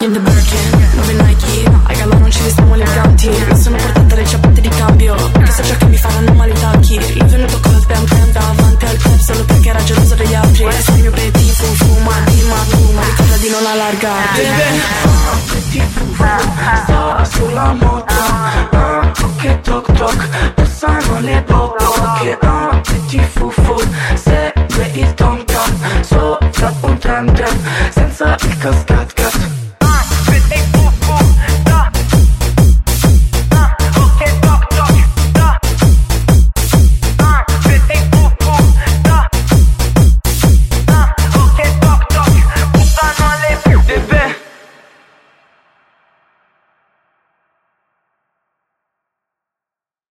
Niente Birkin, nuove Nike. A galla non ci vestiamo eleganti Mi sono portata le ciabatte di cambio. Perché so già che mi faranno male i tacchi. L'ho venuto con il pam pam davanti al club Solo perché era geloso degli altri. Adesso il mio petit fu fuma di ma tu Ma ricorda di non allargare Bebe Ah, petit fu fu sulla moto. Ah, che toc toc. Passano le popo Che ah, Petit fu fu. Segue il tom tom Sopra un tram tram. Senza il cascata